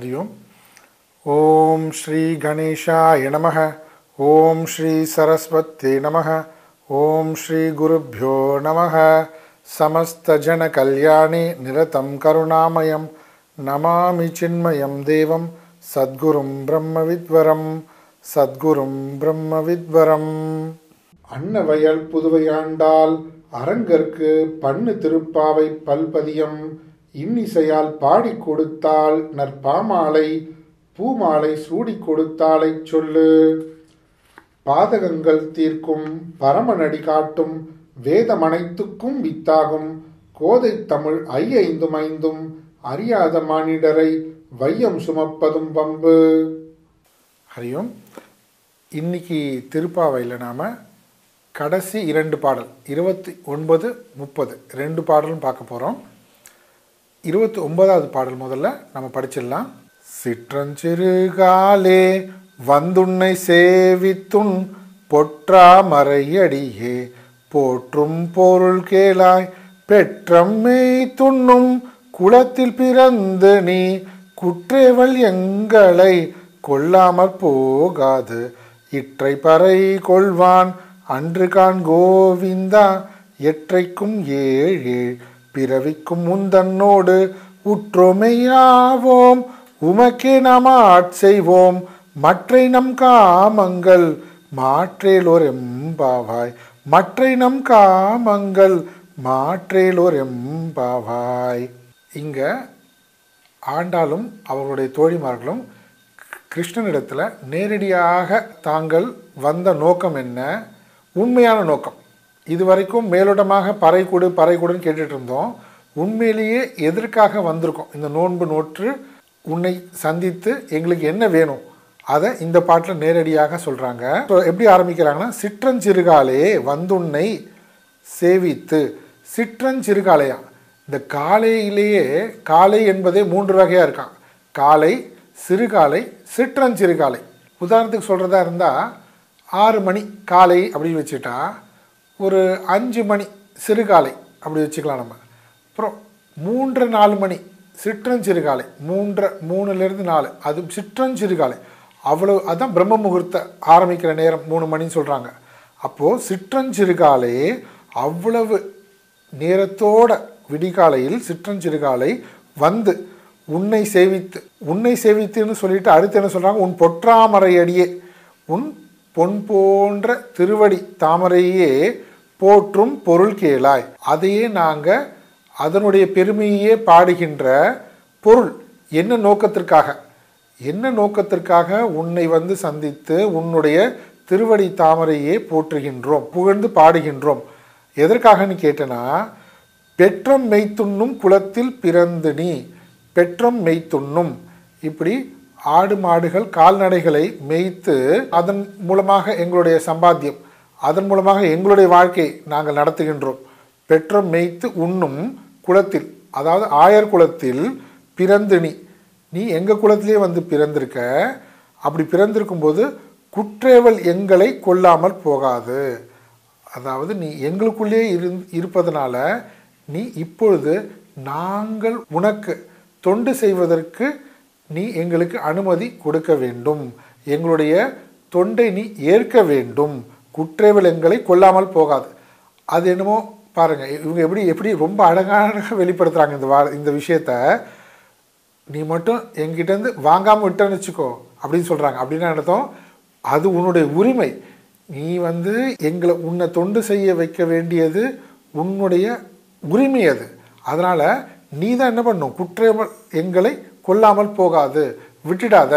हरि ओम् ॐ श्रीगणेशाय नमः ॐ श्रीसरस्वत्यै नमः ॐ श्रीगुरुभ्यो नमः समस्तजनकल्याणे निरतं करुणामयं नमामि चिन्मयं देवं सद्गुरुं ब्रह्मविद्वरं சத்குரும் பிரம்மவித்வரம் அன்னவயல் புதுவையாண்டால் அரங்கற்கு பண்ணு திருப்பாவை பல்பதியம் இன்னிசையால் பாடிக் கொடுத்தாள் நற்பாமாலை பூமாலை சூடிக் கொடுத்தாளை சொல்லு. பாதகங்கள் தீர்க்கும் பரமநடி காட்டும் வேதமனைத்துக்கும் வித்தாகும் கோதை தமிழ் ஐயைந்தும் ஐந்தும் அறியாத மானிடரை வையம் சுமப்பதும் பம்பு ஹரியோம் இன்னைக்கு திருப்பாவையில் நாம் கடைசி இரண்டு பாடல் இருபத்தி ஒன்பது முப்பது ரெண்டு பாடலும் பார்க்க போகிறோம் இருபத்தி ஒன்பதாவது பாடல் முதல்ல நம்ம படிச்சிடலாம். சிற்றஞ்சிறுகாலே வந்துன்னை சேவித்துன் பொற்றாமறையடியே போற்றும் பொருள் கேளாய் பெற்றம்மை துண்ணும் குளத்தில் பிறந்து நீ குற்றேவல் எங்களை கொல்லாமற் போகாது இற்றை பறை கொள்வான் அன்று கான் கோவிந்தா எற்றைக்கும் ஏழு பிறவிக்கும் முந்தன்னோடு உற்றுமையாவோம். உமக்கே நாம் ஆட்செய்வோம் மற்றை நம் காமங்கள் மாற்றேலோர் எம்பாவாய் மற்றை நம் காமங்கள் மாற்றேலோர் எம்பாவாய் இங்க ஆண்டாலும் அவர்களுடைய தோழிமார்களும் கிருஷ்ணனிடத்தில் நேரடியாக தாங்கள் வந்த நோக்கம் என்ன? உண்மையான நோக்கம். இதுவரைக்கும் மேலோட்டமாக பறை கொடு பறை கொடுன்னு கேட்டுட்டு இருந்தோம் உண்மையிலேயே எதற்காக வந்திருக்கோம்? இந்த நோன்பு நோற்று உன்னை சந்தித்து எங்களுக்கு என்ன வேணும்? அதை இந்த பாட்டில் நேரடியாக சொல்கிறாங்க எப்படி ஆரம்பிக்கிறாங்கன்னா சிற்றஞ்சிறுகாலே வந்துன்னை சேவித்து. சிற்றஞ்சிறுகாலையா இந்த காலையிலேயே காலை என்பதே மூன்று வகையாக இருக்கான். காலை சிறுகாலை சிற்றஞ்சிறுகாலை. உதாரணத்துக்கு சொல்கிறதா இருந்தால் ஆறு மணி காலை அப்படின்னு வச்சுட்டா ஒரு அஞ்சு மணி சிறுகாலை அப்படி வச்சுக்கலாம் நம்ம. அப்புறம் மூன்று நாலு மணி சிற்றஞ்சிறுகாலை. மூன்று மூணுலேருந்து நாலு. அது சிற்றஞ்சிறுகாலை. அவ்வளோ அதுதான் பிரம்ம முகூர்த்த ஆரம்பிக்கிற நேரம் மூணு மணின்னு சொல்கிறாங்க அப்போது சிற்றஞ்சிறுகாலை அவ்வளவு நேரத்தோட விடிகாலையில் சிற்றஞ்சிறுகாலை வந்து உன்னை சேவித்து உன்னை சேவித்துன்னு சொல்லிட்டு அடுத்து என்ன சொல்கிறாங்க உன் பொற்றாமரை அடியே உன் பொன் போன்ற திருவடி தாமரையே போற்றும் பொருள் கேளாய். அதையே நாங்கள் அதனுடைய பெருமையே பாடுகின்ற பொருள். என்ன நோக்கத்திற்காக? என்ன நோக்கத்திற்காக உன்னை வந்து சந்தித்து உன்னுடைய திருவடி தாமரையே போற்றுகின்றோம் புகழ்ந்து பாடுகின்றோம்? எதற்காகன்னு கேட்டனா பெற்றம் மெய்த்துண்ணும் குளத்தில் பிறந்து நீ பெற்றம் மெய்த்துண்ணும். இப்படி ஆடு மாடுகள் கால்நடைகளை மேய்த்து அதன் மூலமாக எங்களுடைய சம்பாத்தியம். அதன் மூலமாக எங்களுடைய வாழ்க்கை நாங்கள் நடத்துகின்றோம். பெற்றம் மெய்த்து உண்ணும் குலத்தில் அதாவது ஆயர் குலத்தில் பிறந்து நீ நீ எங்கள் குலத்திலே வந்து பிறந்திருக்க? அப்படி பிறந்திருக்கும்போது குற்றேவல் எங்களை கொல்லாமல் போகாது. அதாவது நீ எங்களுக்குள்ளே இரு இருப்பதனால நீ இப்பொழுது நாங்கள் உனக்கு தொண்டு செய்வதற்கு நீ எங்களுக்கு அனுமதி கொடுக்க வேண்டும். எங்களுடைய தொண்டை நீ ஏற்க வேண்டும். குற்ற எங்களை கொல்லாமல் போகாது. அது என்னமோ பாருங்கள் இவங்க எப்படி எப்படி ரொம்ப அழகாக வெளிப்படுத்துகிறாங்க இந்த வா இந்த விஷயத்த. நீ மட்டும் எங்கிட்டேருந்து வாங்காமல் விட்டேன்னு வச்சுக்கோ அப்படின்னு சொல்கிறாங்க அப்படின்னா அர்த்தம்? அது உன்னுடைய உரிமை. நீ வந்து எங்களை உன்னை தொண்டு செய்ய வைக்க வேண்டியது உன்னுடைய உரிமை அது. அதனால் நீ தான் என்ன பண்ணும் குற்றம் எங்களை கொல்லாமல் போகாது. விட்டுடாத.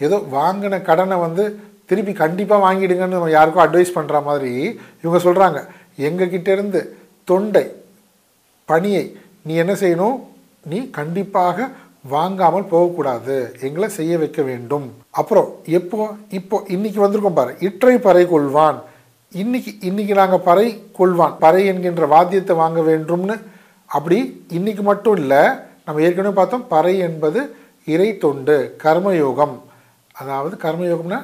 ஏதோ வாங்கின கடனை வந்து திருப்பி கண்டிப்பாக வாங்கிடுங்கன்னு நம்ம யாருக்கும் அட்வைஸ் பண்ணுற மாதிரி இவங்க சொல்கிறாங்க எங்ககிட்டேருந்து தொண்டை பணியை நீ என்ன செய்யணும்? நீ கண்டிப்பாக வாங்காமல் போகக்கூடாது. எங்களை செய்ய வைக்க வேண்டும். அப்புறம் எப்போ இப்போ இன்னைக்கு வந்திருக்கோம் பாரு. இற்றை பறை கொள்வான். இன்னைக்கு இன்னைக்கு நாங்கள் பறை கொள்வான். பறை என்கின்ற வாத்தியத்தை வாங்க வேண்டும்னு அப்படி இன்னைக்கு மட்டும் இல்லை நம்ம ஏற்கனவே பார்த்தோம் பறை என்பது இறை தொண்டு கர்மயோகம். அதாவது கர்மயோகம்னா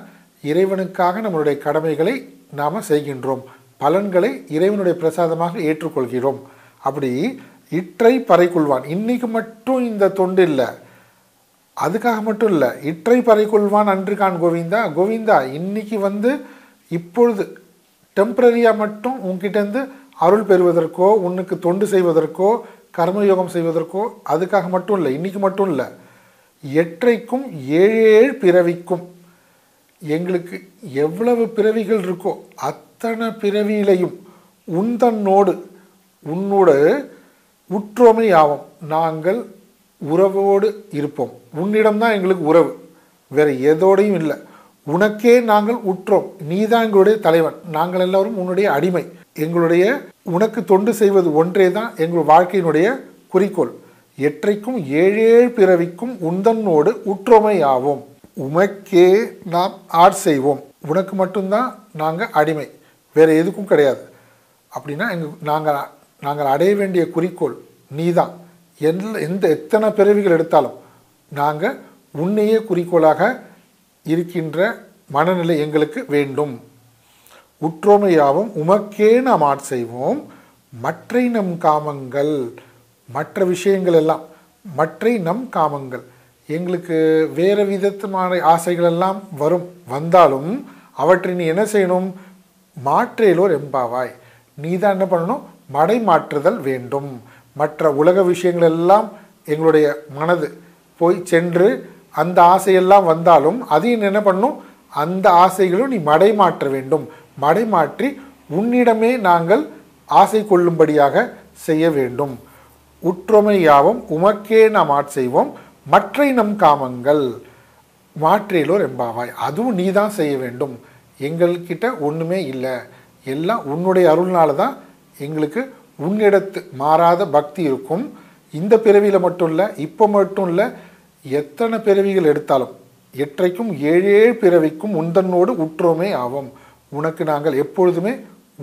இறைவனுக்காக நம்மளுடைய கடமைகளை நாம் செய்கின்றோம். பலன்களை இறைவனுடைய பிரசாதமாக ஏற்றுக்கொள்கிறோம். அப்படி இற்றை பறைக்குள்வான் இன்றைக்கு இன்னைக்கு மட்டும் இந்த தொண்டு இல்லை. அதுக்காக மட்டும் இல்லை. இற்றை பறைக்குள்வான் அன்று கான் கோவிந்தா. கோவிந்தா இன்னைக்கு வந்து இப்பொழுது டெம்பரரியாக மட்டும் உன்கிட்டேருந்து அருள் பெறுவதற்கோ உன்னுக்கு தொண்டு செய்வதற்கோ கர்மயோகம் செய்வதற்கோ அதுக்காக மட்டும் இல்லை. இன்றைக்கி மட்டும் இல்லை. எற்றைக்கும் ஏழு ஏழு பிறவிக்கும் எங்களுக்கு எவ்வளவு பிறவிகள் இருக்கோ அத்தனை பிறவியிலையும் உந்தன்னோடு உன்னோட உற்றோமை ஆவோம். நாங்கள் உறவோடு இருப்போம். உன்னிடம்தான் எங்களுக்கு உறவு. வேறு எதோடையும் இல்லை. உனக்கே நாங்கள் உற்றோம். நீதான் எங்களுடைய தலைவன். நாங்கள் எல்லாரும் உன்னுடைய அடிமை. எங்களுடைய உனக்கு தொண்டு செய்வது ஒன்றே தான் எங்கள் வாழ்க்கையினுடைய குறிக்கோள். எற்றைக்கும் ஏழேழு பிறவிக்கும் உந்தன்னோடு உற்றோமை ஆவோம். உமக்கே நாம் ஆட் செய்வோம். உனக்கு மட்டும்தான் நாங்கள் அடிமை. வேறு எதுக்கும் கிடையாது. அப்படின்னா எங்கள் நாங்கள் நாங்கள் அடைய வேண்டிய குறிக்கோள் நீதான். எந்த எந்த எத்தனை பிறவிகள் எடுத்தாலும் நாங்கள் உன்னையே குறிக்கோளாக இருக்கின்ற மனநிலை எங்களுக்கு வேண்டும். உற்றோமையாவும் உமக்கே நாம் ஆட் செய்வோம். மற்றை நம் காமங்கள் மற்ற விஷயங்கள் எல்லாம் மற்றை நம் காமங்கள். எங்களுக்கு வேறு விதமான ஆசைகள் எல்லாம் வரும். வந்தாலும் அவற்றை நீ என்ன செய்யணும்? மாற்றேலோர் எம்பாவாய் நீ தான் என்ன பண்ணணும்? மடை மாற்றுதல் வேண்டும். மற்ற உலக விஷயங்கள் எல்லாம் எங்களுடைய மனது போய் சென்று அந்த ஆசையெல்லாம் வந்தாலும் அதையும் என்ன பண்ணும் அந்த ஆசைகளும் நீ மடை மாற்ற வேண்டும். மடை மாற்றி உன்னிடமே நாங்கள் ஆசை கொள்ளும்படியாக செய்ய வேண்டும். உற்றொமை யாவும் உமக்கே நாம் ஆட்செய்வோம் மற்றை நம் காமங்கள் மாற்றேலோர் எம்பாவாய் அதுவும் நீ தான் செய்ய வேண்டும். எங்கள்கிட்ட ஒன்றுமே இல்லை. எல்லாம் உன்னுடைய அருள்னால தான் எங்களுக்கு உன்னிடத்து மாறாத பக்தி இருக்கும். இந்த பிறவியில் மட்டும் இல்லை இப்போ மட்டும் இல்லை எத்தனை பிறவிகள் எடுத்தாலும் எற்றைக்கும் ஏழே பிறவிக்கும் உந்தன்னோடு உற்றோமே ஆவோம். உனக்கு நாங்கள் எப்பொழுதுமே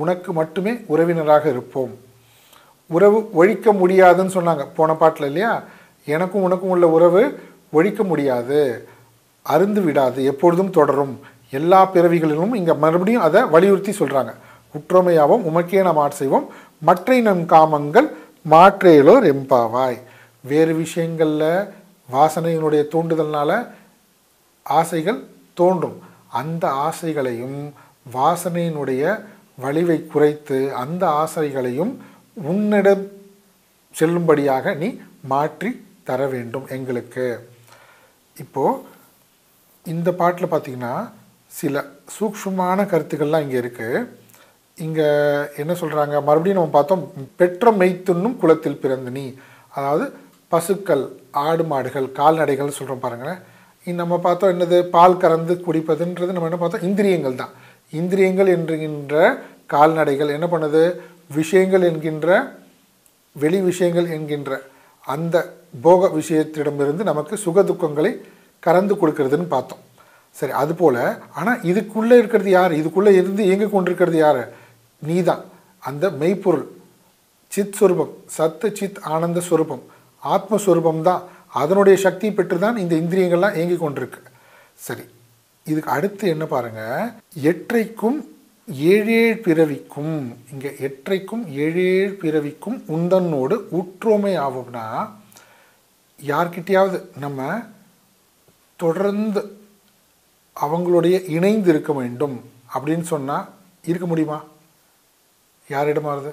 உனக்கு மட்டுமே உறவினராக இருப்போம். உறவு ஒழிக்க முடியாதுன்னு சொன்னாங்க. போன பாட்டில் இல்லையா? எனக்கும் உனக்கும் உள்ள உறவு ஒழிக்க முடியாது அருந்து விடாது எப்பொழுதும் தொடரும். எல்லா பிறவிகளிலும் இங்கே மறுபடியும் அதை வலியுறுத்தி சொல்கிறாங்க உற்றமையாவும் உமக்கே நாம் ஆட் செய்வோம். மற்றை நம் காமங்கள் மாற்றேலோர் எம்பாவாய். வேறு விஷயங்களில் வாசனையினுடைய தூண்டுதல்னால ஆசைகள் தோன்றும். அந்த ஆசைகளையும் வாசனையினுடைய வலிவை குறைத்து அந்த ஆசைகளையும் உன்னிடம் செல்லும்படியாக நீ மாற்றி தர வேண்டும் எங்களுக்கு. இப்போது இந்த பாட்டில் பார்த்தீங்கன்னா சில சூக்ஷமான கருத்துக்கள்லாம் இங்கே இருக்குது இங்கே என்ன சொல்கிறாங்க மறுபடியும் நம்ம பார்த்தோம் பெற்ற மெய்த்துண்ணும் குளத்தில் பிறந்த நீ. அதாவது பசுக்கள் ஆடு மாடுகள் கால்நடைகள்னு சொல்கிறோம் பாருங்களேன். நம்ம பார்த்தோம் என்னது? பால் கறந்து குடிப்பதுன்றது நம்ம என்ன பார்த்தோம்? இந்திரியங்கள் தான். இந்திரியங்கள் என்கின்ற கால்நடைகள் என்ன பண்ணுது? விஷயங்கள் என்கின்ற வெளி விஷயங்கள் என்கின்ற அந்த போக விஷயத்திடமிருந்து நமக்கு சுக துக்கங்களை கறந்து கொடுக்கறதுன்னு பார்த்தோம். சரி அதுபோல் ஆனால் இதுக்குள்ளே இருக்கிறது யார்? இதுக்குள்ளே இருந்து இயங்கி கொண்டிருக்கிறது யார்? நீதான். அந்த மெய்ப்பொருள் சித் சொரூபம் சத்து சித் ஆனந்த ஸ்வரூபம் ஆத்மஸ்வரூபம் தான். அதனுடைய சக்தி பெற்று தான் இந்த இந்திரியங்கள்லாம் இயங்கி கொண்டிருக்கு. சரி இதுக்கு அடுத்து என்ன பாருங்கள் எற்றைக்கும் ஏழேழு பிறவிக்கும் இங்கே எற்றைக்கும் ஏழேழு பிறவிக்கும் உந்தன்னோடு உற்றோமை ஆகும்னா யார்கிட்டயாவது நம்ம தொடர்ந்து அவங்களுடைய இணைந்து இருக்க வேண்டும் அப்படின்னு சொன்னால் இருக்க முடியுமா? யாரிடமாவது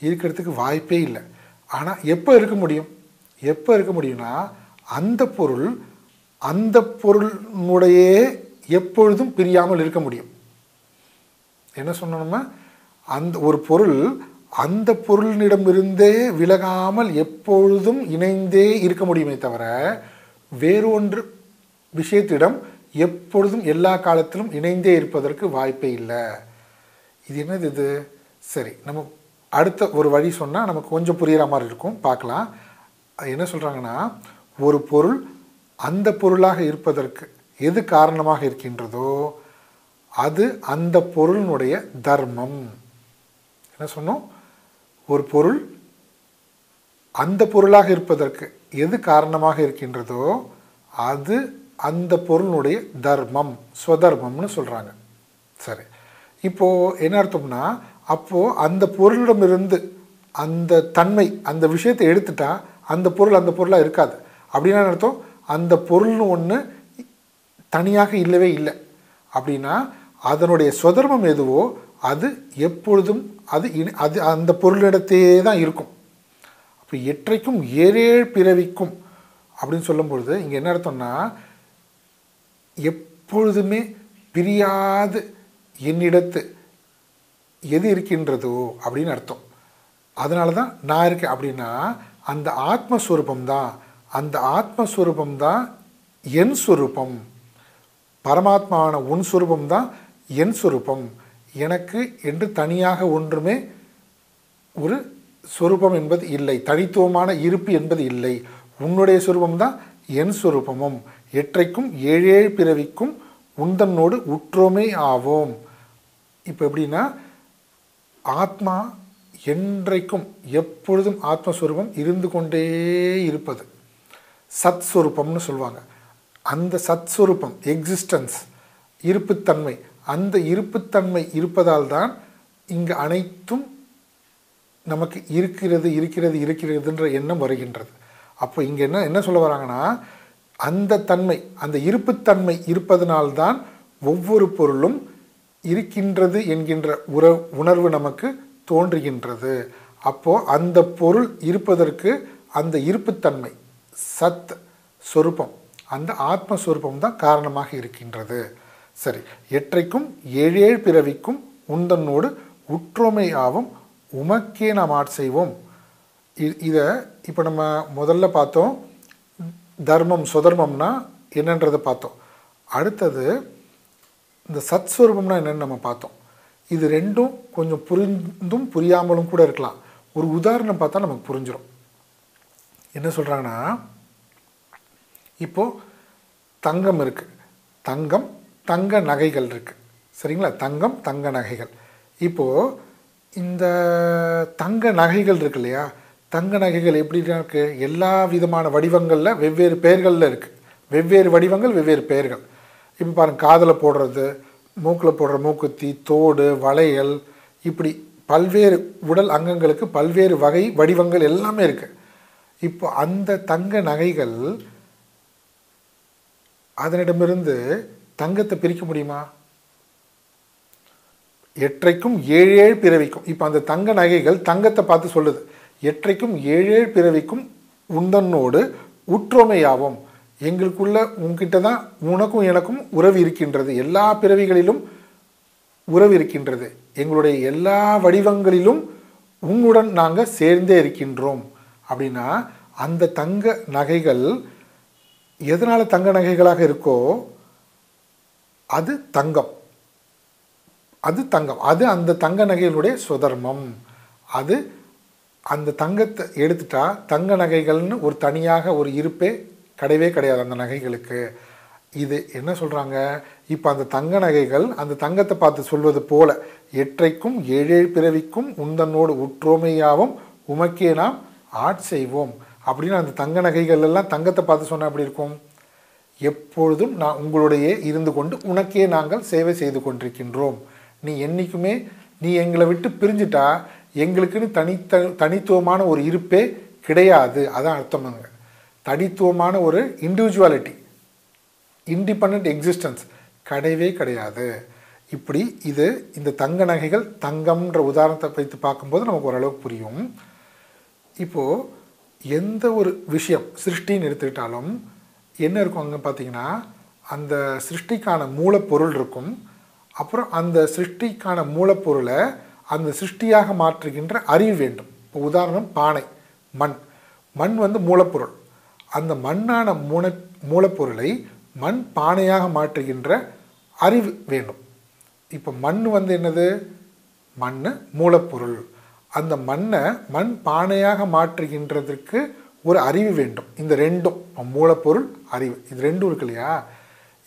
இருக்கிறதுக்கு வாய்ப்பே இல்லை. ஆனால் எப்போ இருக்க முடியும்? எப்போ இருக்க முடியும்னா அந்த பொருள் அந்த பொருளுடைய எப்பொழுதும் பிரியாமல் இருக்க முடியும். என்ன சொன்னோம்னா அந்த ஒரு பொருள் அந்த பொருளினிடமிருந்தே விலகாமல் எப்பொழுதும் இணைந்தே இருக்க முடியுமே தவிர வேறொன்று விஷயத்திடம் எப்பொழுதும் எல்லா காலத்திலும் இணைந்தே இருப்பதற்கு வாய்ப்பே இல்லை. இது என்னது இது? சரி நம்ம அடுத்த ஒரு வழி சொன்னால் நமக்கு கொஞ்சம் புரிகிற மாதிரி இருக்கும். பார்க்கலாம். அது என்ன சொல்கிறாங்கன்னா ஒரு பொருள் அந்த பொருளாக இருப்பதற்கு எது காரணமாக இருக்கின்றதோ அது அந்த பொருளினுடைய தர்மம். என்ன சொன்னோம்? ஒரு பொருள் அந்த பொருளாக இருப்பதற்கு எது காரணமாக இருக்கின்றதோ அது அந்த பொருளுடைய தர்மம் ஸ்வதர்மம்னு சொல்கிறாங்க சரி. இப்போது என்ன அர்த்தம்னா அப்போது அந்த பொருளிடமிருந்து அந்த தன்மை அந்த விஷயத்தை எடுத்துட்டா அந்த பொருள் அந்த பொருளாக இருக்காது. அப்படின்னா என்ன அர்த்தம்? அந்த பொருள்னு ஒன்று தனியாக இல்லவே இல்லை. அப்படின்னா அதனுடைய சொதர்மம் எதுவோ அது எப்பொழுதும் அது இனி- அது அந்த பொருளிடத்தையே தான் இருக்கும். அப்போ எற்றைக்கும் ஏழேழு பிறவிக்கும் அப்படின்னு சொல்லும் பொழுது இங்கே என்ன அர்த்தம்னா எப்பொழுதுமே பிரியாது என்னிடத்து எது இருக்கின்றதோ அப்படின்னு அர்த்தம். அதனால தான் நான் இருக்கேன் அப்படின்னா அந்த ஆத்மஸ்வரூபம் தான் அந்த ஆத்மஸ்வரூபம் தான் என் சுரூபம் பரமாத்மாவான உன் ஸ்வரூபம் தான் என் சுரூபம் எனக்கு என்று தனியாக ஒன்றுமே ஒரு சொரூபம் என்பது இல்லை. தனித்துவமான இருப்பு என்பது இல்லை. உன்னுடைய சொரூபம் தான் என் சொரூபமும். எற்றைக்கும் ஏழேழு பிறவிக்கும் உந்தன்னோடு உற்றோமே ஆவோம். இப்போ எப்படின்னா ஆத்மா என்றைக்கும் எப்பொழுதும் ஆத்மஸ்வரூபம் இருந்து கொண்டே இருப்பது. சத் சொரூபம்னு சொல்லுவாங்க அந்த சத் சுரூபம் எக்ஸிஸ்டன்ஸ் இருப்புத்தன்மை அந்த இருப்புத்தன்மை இருப்பதால் தான் இங்கு அனைத்தும் நமக்கு இருக்கிறது இருக்கிறது இருக்கிறதுன்ற எண்ணம் வருகின்றது. அப்போ இங்கே என்ன என்ன சொல்ல வராங்கன்னா அந்த தன்மை அந்த இருப்புத்தன்மை இருப்பதனால்தான் ஒவ்வொரு பொருளும் இருக்கின்றது என்கின்ற உற உணர்வு நமக்கு தோன்றுகின்றது. அப்போது அந்த பொருள் இருப்பதற்கு அந்த இருப்புத்தன்மை சத் சொரூபம் அந்த ஆத்மஸ்வரூபம் தான் காரணமாக இருக்கின்றது. சரி எற்றைக்கும் ஏழேழு பிறவிக்கும் உந்தன்னோடு உற்றோமை ஆவும் உமக்கே நாம் ஆட்செய்வோம் இதை இப்போ நம்ம முதல்ல பார்த்தோம். தர்மம் சுதர்மம்னா என்னன்றதை பார்த்தோம். அடுத்தது இந்த சத்ஸ்வரூபம்னா என்னென்னு நம்ம பார்த்தோம். இது ரெண்டும் கொஞ்சம் புரிந்தும் புரியாமலும் கூட இருக்கலாம். ஒரு உதாரணம் பார்த்தா நமக்கு புரிஞ்சிடும் என்ன சொல்கிறாங்கன்னா இப்போது தங்கம் இருக்குது தங்கம் தங்க நகைகள் இருக்குது சரிங்களா? தங்கம் தங்க நகைகள். இப்போது இந்த தங்க நகைகள் இருக்கு இல்லையா? தங்க நகைகள் எப்படி இருக்குது எல்லா விதமான வடிவங்களில் வெவ்வேறு பெயர்களில் இருக்குது வெவ்வேறு வடிவங்கள் வெவ்வேறு பெயர்கள். இப்போ பாருங்கள் காதில் போடுறது மூக்கில் போடுற மூக்குத்தி தோடு வளையல் இப்படி பல்வேறு உடல் அங்கங்களுக்கு பல்வேறு வகை வடிவங்கள் எல்லாமே இருக்குது இப்போ அந்த தங்க நகைகள் அதனிடமிருந்து தங்கத்தை பிரிக்க முடியுமா? எற்றைக்கும் ஏழேழு பிறவிக்கும். இப்போ அந்த தங்க நகைகள் தங்கத்தை பார்த்து சொல்லுது. எற்றைக்கும் ஏழேழு பிறவிக்கும் உந்தன்னோடு உற்றுமையாகும் எங்களுக்குள்ள உங்ககிட்ட தான் உனக்கும் எனக்கும் உறவு இருக்கின்றது. எல்லா பிறவிகளிலும் உறவு இருக்கின்றது. எங்களுடைய எல்லா வடிவங்களிலும் உன்னுடன் நாங்கள் சேர்ந்தே இருக்கின்றோம். அப்படின்னா அந்த தங்க நகைகள் எதனால் தங்க நகைகளாக இருக்கோ அது தங்கம். அது தங்கம். அது அந்த தங்க நகைகளுடைய சுதர்மம். அது அந்த தங்கத்தை எடுத்துட்டா தங்க நகைகள்னு ஒரு தனியாக ஒரு இருப்பே கிடையவே கிடையாது அந்த நகைகளுக்கு. இது என்ன சொல்கிறாங்க இப்போ அந்த தங்க நகைகள் அந்த தங்கத்தை பார்த்து சொல்வது போல எற்றைக்கும் ஏழேழு பிறவிக்கும் உந்தன்னோடு உற்றோமையாவும் உமக்கே நாம் ஆட் செய்வோம். அப்படின்னு அந்த தங்க நகைகள் எல்லாம் தங்கத்தை பார்த்து சொன்னால் எப்படி இருக்கும்? எப்பொழுதும் நான் உங்களுடைய இருந்து கொண்டு உனக்கே நாங்கள் சேவை செய்து கொண்டிருக்கின்றோம். நீ என்றைக்குமே நீ எங்களை விட்டு பிரிஞ்சிட்டா எங்களுக்குன்னு தனித்த தனித்துவமான ஒரு இருப்பே கிடையாது. அதான் அர்த்தமாங்க தனித்துவமான ஒரு இண்டிவிஜுவாலிட்டி இண்டிபெண்ட் எக்ஸிஸ்டன்ஸ் கிடையவே கிடையாது. இப்படி இது இந்த தங்க நகைகள் தங்கம்ன்ற உதாரணத்தை வைத்து பார்க்கும்போது நமக்கு ஓரளவுக்கு புரியும். இப்போது எந்த ஒரு விஷயம் சிருஷ்டின்னு எடுத்துக்கிட்டாலும் என்ன இருக்கும் அங்கே பார்த்தீங்கன்னா அந்த சிருஷ்டிக்கான மூலப்பொருள் இருக்கும். அப்புறம் அந்த சிருஷ்டிக்கான மூலப்பொருளை அந்த சிருஷ்டியாக மாற்றுகின்ற அறிவு வேண்டும். இப்போ உதாரணம் பானை மண். மண் வந்து மூலப்பொருள். அந்த மண்ணான மூல மூலப்பொருளை மண் பானையாக மாற்றுகின்ற அறிவு வேண்டும். இப்போ மண் வந்து என்னது? மண் மூலப்பொருள். அந்த மண்ணை மண் பானையாக மாற்றுகின்றதற்கு ஒரு அறிவு வேண்டும். இந்த ரெண்டும் மூலப்பொருள் அறிவு. இது ரெண்டும் இருக்கு இல்லையா?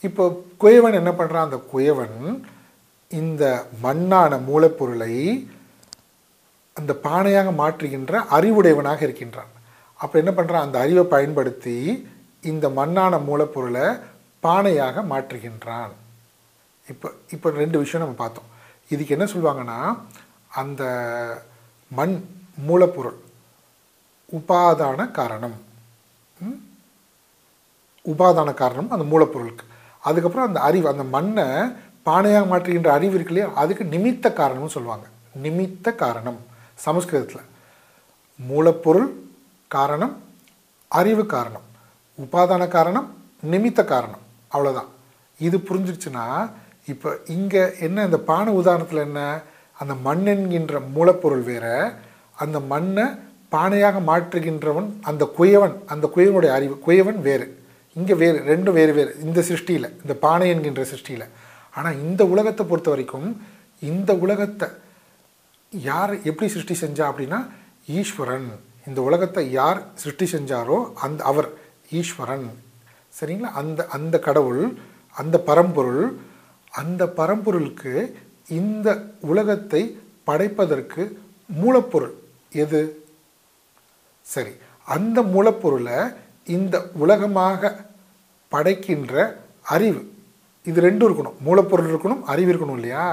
இப்போ குயவன் என்ன பண்ணுறான் அந்த குயவன் இந்த மண்ணான மூலப்பொருளை அந்த பானையாக மாற்றுகின்ற அறிவுடையவனாக இருக்கின்றான். அப்போ என்ன பண்ணுறான் அந்த அறிவை பயன்படுத்தி இந்த மண்ணான மூலப்பொருளை பானையாக மாற்றுகின்றான். இப்போ இப்போ ரெண்டு விஷயம் நம்ம பார்த்தோம். இதுக்கு என்ன சொல்லுவாங்கன்னா அந்த மண் மூலப்பொருள் உபாதான காரணம். உபாதான காரணம் அந்த மூலப்பொருளுக்கு. அதுக்கப்புறம் அந்த அறிவு அந்த மண்ணை பானையாக மாற்றுகின்ற அறிவு இருக்கு இல்லையா? அதுக்கு நிமித்த காரணம்னு சொல்லுவாங்க. நிமித்த காரணம் சமஸ்கிருதத்தில். மூலப்பொருள் காரணம் அறிவு காரணம். உபாதான காரணம் நிமித்த காரணம். அவ்வளோதான் இது புரிஞ்சிருச்சுன்னா இப்போ இங்கே என்ன இந்த பானை உதாரணத்தில் என்ன? அந்த மண் என்கின்ற மூலப்பொருள் வேற அந்த மண்ணை பானையாக மாற்றுகின்றவன் அந்த குயவன் அந்த குயவனுடைய அறிவு குயவன் வேறு. இங்கே வேறு ரெண்டும் வேறு வேறு. இந்த சிருஷ்டியில் இந்த பானை என்கின்ற சிருஷ்டியில். ஆனால் இந்த உலகத்தை பொறுத்த வரைக்கும் இந்த உலகத்தை யார் எப்படி சிருஷ்டி செஞ்சா அப்படின்னா ஈஸ்வரன். இந்த உலகத்தை யார் சிருஷ்டி செஞ்சாரோ அந்த அவர் ஈஸ்வரன். சரிங்களா? அந்த அந்த கடவுள் அந்த பரம்பொருள் அந்த பரம்பொருளுக்கு இந்த உலகத்தை படைப்பதற்கு மூலப்பொருள். எது? சரி அந்த மூலப்பொருளை இந்த உலகமாக படைக்கின்ற அறிவு இது ரெண்டும் இருக்கணும். மூலப்பொருள் இருக்கணும் அறிவு இருக்கணும் இல்லையா?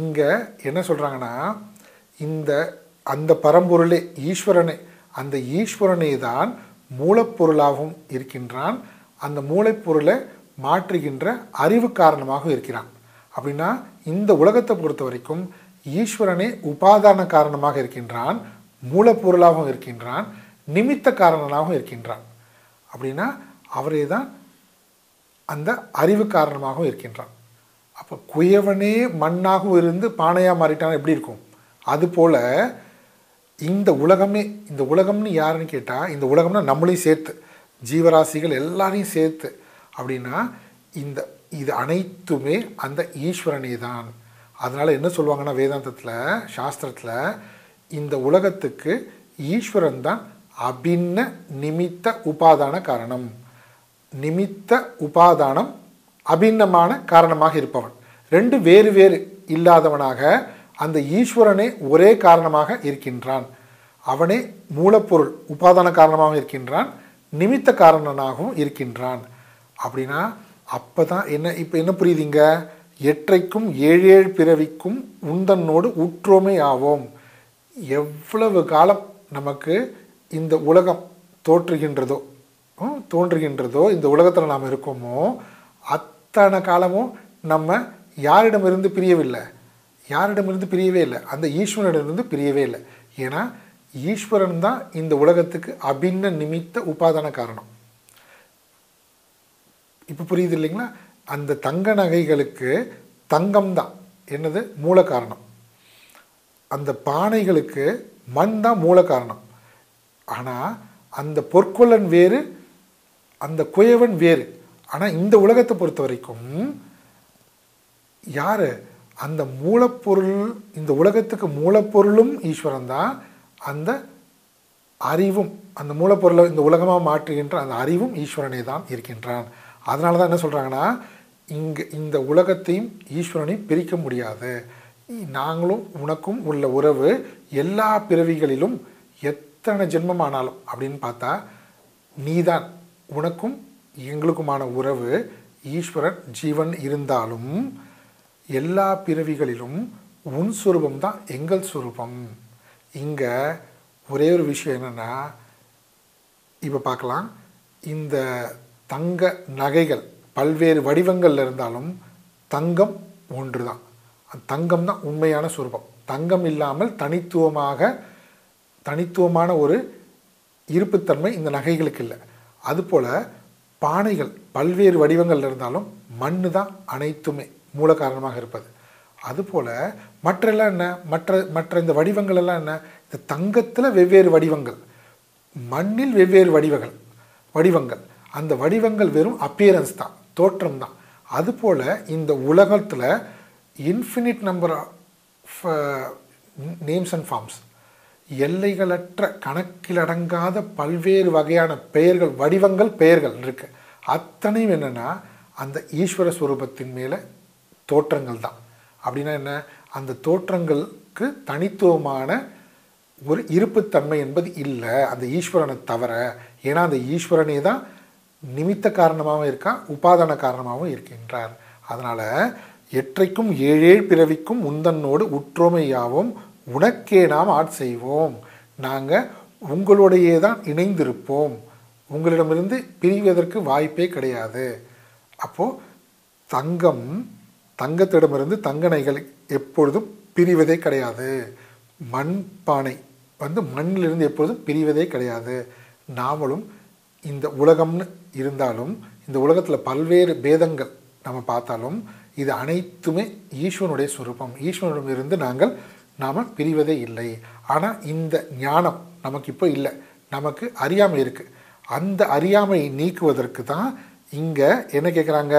இங்கே என்ன சொல்கிறாங்கன்னா இந்த அந்த பரம்பொருளே ஈஸ்வரனே அந்த ஈஸ்வரனே தான் மூலப்பொருளாகவும் இருக்கின்றான். அந்த மூலப்பொருளை மாற்றுகின்ற அறிவு காரணமாக இருக்கிறான். அப்படின்னா இந்த உலகத்தை பொறுத்த வரைக்கும் ஈஸ்வரனே உபாதான காரணமாக இருக்கின்றான் மூலப்பொருளாகவும் இருக்கின்றான். நிமித்த காரணனாகவும் இருக்கின்றான். அப்படின்னா அவரே தான் அந்த அறிவு காரணமாகவும் இருக்கின்றான். அப்போ குயவனே மண்ணாகவும் இருந்து பானையாக மாறிட்டான் எப்படி இருக்கும்? அதுபோல் இந்த உலகமே இந்த உலகம்னு யாருன்னு கேட்டால் இந்த உலகம்னா நம்மளையும் சேர்த்து ஜீவராசிகள் எல்லாரையும் சேர்த்து அப்படின்னா இந்த இது அனைத்துமே அந்த ஈஸ்வரனே தான் அதனால் என்ன சொல்லுவாங்கன்னா வேதாந்தத்தில் சாஸ்திரத்தில் இந்த உலகத்துக்கு ஈஸ்வரன் தான் அபின்ன நிமித்த உபாதான காரணம். நிமித்த உபாதானம் அபின்னமான காரணமாக இருப்பவன். ரெண்டு வேறு வேறு இல்லாதவனாக அந்த ஈஸ்வரனே ஒரே காரணமாக இருக்கின்றான். அவனே மூலப்பொருள் உபாதான காரணமாக இருக்கின்றான் நிமித்த காரணனாகவும் இருக்கின்றான். அப்படின்னா அப்போ தான் என்ன இப்போ என்ன புரியுதுங்க? எற்றைக்கும் ஏழேழு பிறவிக்கும் உந்தன்னோடு உற்றோமே ஆவோம். எவ்வளவு காலம் நமக்கு இந்த உலகம் தோற்றுகின்றதோ தோன்றுகின்றதோ இந்த உலகத்தில் நாம் இருக்கோமோ அத்தனை காலமும் நம்ம யாரிடமிருந்து பிரியவில்லை? யாரிடமிருந்து பிரியவே இல்லை? அந்த ஈஸ்வரனிடமிருந்து பிரியவே இல்லை. ஏன்னா ஈஸ்வரன் தான் இந்த உலகத்துக்கு அபின்ன நிமித்த உபாதான காரணம். இப்போ புரியுது இல்லைங்களா? அந்த தங்க நகைகளுக்கு தங்கம் தான். என்னது? மூல காரணம் அந்த பானைகளுக்கு மண் தான் மூல காரணம் ஆனால் அந்த பொற்கொள்ளன் வேறு அந்த குயவன் வேறு. ஆனால் இந்த உலகத்தை பொறுத்த வரைக்கும் யார்? அந்த மூலப்பொருள் இந்த உலகத்துக்கு மூலப்பொருளும் ஈஸ்வரன் தான். அந்த அறிவும் அந்த மூலப்பொருளை இந்த உலகமாக மாற்றுகின்ற அந்த அறிவும் ஈஸ்வரனே தான் இருக்கின்றான். அதனால தான் என்ன சொல்கிறாங்கன்னா இங்கே இந்த உலகத்தையும் ஈஸ்வரனையும் பிரிக்க முடியாது. நாங்களும் உனக்கும் உள்ள உறவு எல்லா பிறவிகளிலும் எத் எத்தனை ஜென்மமானாலும் அப்படின்னு பார்த்தா நீதான். உனக்கும் எங்களுக்குமான உறவு. ஈஸ்வரன் ஜீவன் இருந்தாலும் எல்லா பிறவிகளிலும் உன் சுரூபம் தான் எங்கள் சுரூபம். இங்கே ஒரே ஒரு விஷயம் என்னென்னா இப்போ பார்க்கலாம். இந்த தங்க நகைகள் பல்வேறு வடிவங்களில் இருந்தாலும் தங்கம் ஒன்று தான் தங்கம் தான் உண்மையான சுரூபம். தங்கம் இல்லாமல் தனித்துவமாக தனித்துவமான ஒரு இருப்புத்தன்மை இந்த நகைகளுக்கு இல்லை. அதுபோல் பானைகள் பல்வேறு வடிவங்கள் இருந்தாலும் மண்ணு தான் அனைத்துமே மூல காரணமாக இருப்பது. அதுபோல் மற்றெல்லாம் என்ன? மற்ற மற்ற இந்த வடிவங்கள் எல்லாம் என்ன? இந்த தங்கத்தில் வெவ்வேறு வடிவங்கள். மண்ணில் வெவ்வேறு வடிவங்கள் வடிவங்கள். அந்த வடிவங்கள் வெறும் அப்பியரன்ஸ் தான் தோற்றம் தான். அதுபோல் இந்த உலகத்தில் infinite number of names and forms எல்லைகளற்ற கணக்கிலடங்காத பல்வேறு வகையான பெயர்கள் வடிவங்கள் பெயர்கள் இருக்கு. அத்தனையும் என்னென்னா அந்த ஈஸ்வர ஸ்வரூபத்தின் மேலே தோற்றங்கள் தான். அப்படின்னா என்ன? அந்த தோற்றங்களுக்கு தனித்துவமான ஒரு இருப்புத்தன்மை என்பது இல்லை. அந்த ஈஸ்வரனை தவிர ஏன்னா அந்த ஈஸ்வரனே தான் நிமித்த காரணமாகவும் இருக்கான் உபாதான காரணமாகவும் இருக்கின்றார். அதனால் எற்றைக்கும் ஏழேழ் பிறவிக்கும் உந்தன்னோடு உற்றோமையாவும் உனக்கே நாம் ஆட் செய்வோம். நாங்கள் உங்களுடையே தான் இணைந்திருப்போம். உங்களிடமிருந்து பிரிவதற்கு வாய்ப்பே கிடையாது. அப்போது தங்கம் தங்கத்திடமிருந்து தங்க நகைகள் எப்பொழுதும் பிரிவதே கிடையாது. மண் பானை வந்து மண்ணிலிருந்து எப்பொழுதும் பிரிவதே கிடையாது. நாமளும் இந்த உலகம்னு இருந்தாலும் இந்த உலகத்தில் பல்வேறு பேதங்கள் நம்ம பார்த்தாலும் இது அனைத்துமே ஈஸ்வனுடைய சுரூபம். ஈஸ்வரனிடமிருந்து நாங்கள் நாம் பிரிவதே இல்லை. ஆனால் இந்த ஞானம் நமக்கு இப்போ இல்லை. நமக்கு அறியாமை இருக்குது அந்த அறியாமையை நீக்குவதற்கு தான் இங்கே என்ன கேட்குறாங்க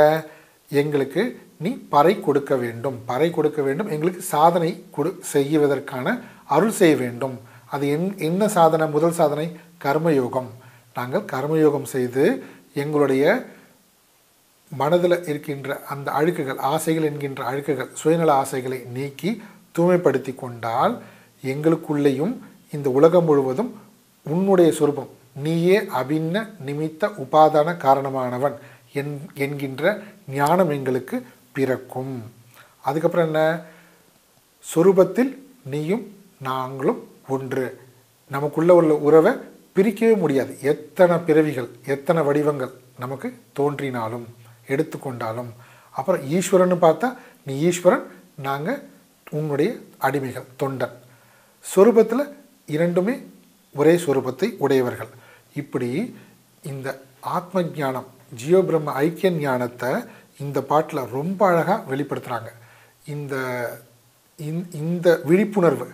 எங்களுக்கு நீ பறை கொடுக்க வேண்டும். பறை கொடுக்க வேண்டும். எங்களுக்கு சாதனை கொடு செய்வதற்கான அருள் செய்ய வேண்டும். அது என் என்ன சாதனை? முதல் சாதனை கர்மயோகம். நாங்கள் கர்மயோகம் செய்து எங்களுடைய மனதில் இருக்கின்ற அந்த அழுக்குகள் ஆசைகள் என்கின்ற அழுக்குகள் சுயநல ஆசைகளை நீக்கி தூய்மைப்படுத்தி கொண்டால் எங்களுக்குள்ளேயும் இந்த உலகம் முழுவதும் உன்னுடைய சொரூபம் நீயே அபின்ன நிமித்த உபாதான காரணமானவன் என் என்கின்ற ஞானம் எங்களுக்கு பிறக்கும். அதுக்கப்புறம் என்ன? சொரூபத்தில் நீயும் நாங்களும் ஒன்று. நமக்குள்ள உள்ள உறவை பிரிக்கவே முடியாது. எத்தனை பிறவிகள் எத்தனை வடிவங்கள் நமக்கு தோன்றினாலும் எடுத்துக்கொண்டாலும். அப்புறம் ஈஸ்வரன்னு பார்த்தா நீ ஈஸ்வரன் நாங்கள் உன்னுடைய அடிமைகள் தொண்டன். சொரூபத்தில் இரண்டுமே ஒரே சொரூபத்தை உடையவர்கள். இப்படி இந்த ஆத்ம ஞானம் ஜியோ பிரம்ம ஐக்கிய ஞானத்தை இந்த பாட்டில் ரொம்ப அழகாக வெளிப்படுத்துகிறாங்க இந்த இந்த- இந்த விழிப்புணர்வு.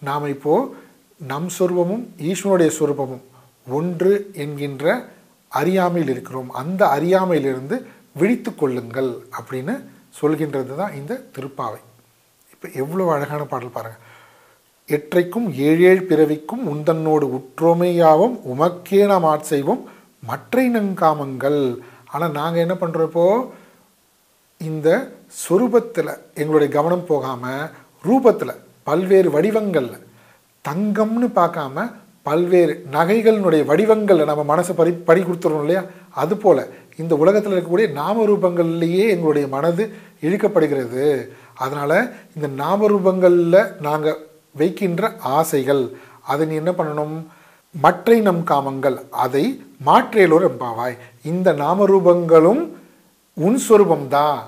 நாம் இப்போது நம் சொரூபமும் ஈஸ்வனுடைய சொரூபமும் ஒன்று என்கின்ற அறியாமையில் இருக்கிறோம். அந்த அறியாமையிலிருந்து விழித்து கொள்ளுங்கள் அப்படின்னு சொல்கின்றது தான் இந்த திருப்பாவை. இப்போ எவ்வளோ அழகான பாடல் பாருங்கள் எற்றைக்கும் ஏழேழ் பிறவிக்கும் உந்தன்னோடு உற்றோமையாவும் உமக்கே நாம் ஆட்செய்வோம் மற்றை நங்காமங்கள். ஆனால் நாங்கள் என்ன பண்ணுறப்போ இந்த சொரூபத்தில் எங்களுடைய கவனம் போகாமல் ரூபத்தில் பல்வேறு வடிவங்களில் தங்கம்னு பார்க்காம பல்வேறு நகைகளினுடைய வடிவங்களில் நம்ம மனசை பறி பறி கொடுத்துறோம் இல்லையா? அதுபோல் இந்த உலகத்தில் இருக்கக்கூடிய நாம ரூபங்கள்லேயே எங்களுடைய மனது இழுக்கப்படுகிறது. அதனால் இந்த நாமரூபங்களில் நாங்கள் வைக்கின்ற ஆசைகள் அதை நீ என்ன பண்ணணும்? மற்றை நம் காமங்கள் அதை மாற்றேலோர் எம்பாவாய் இந்த நாமரூபங்களும் உன் சொரூபம்தான்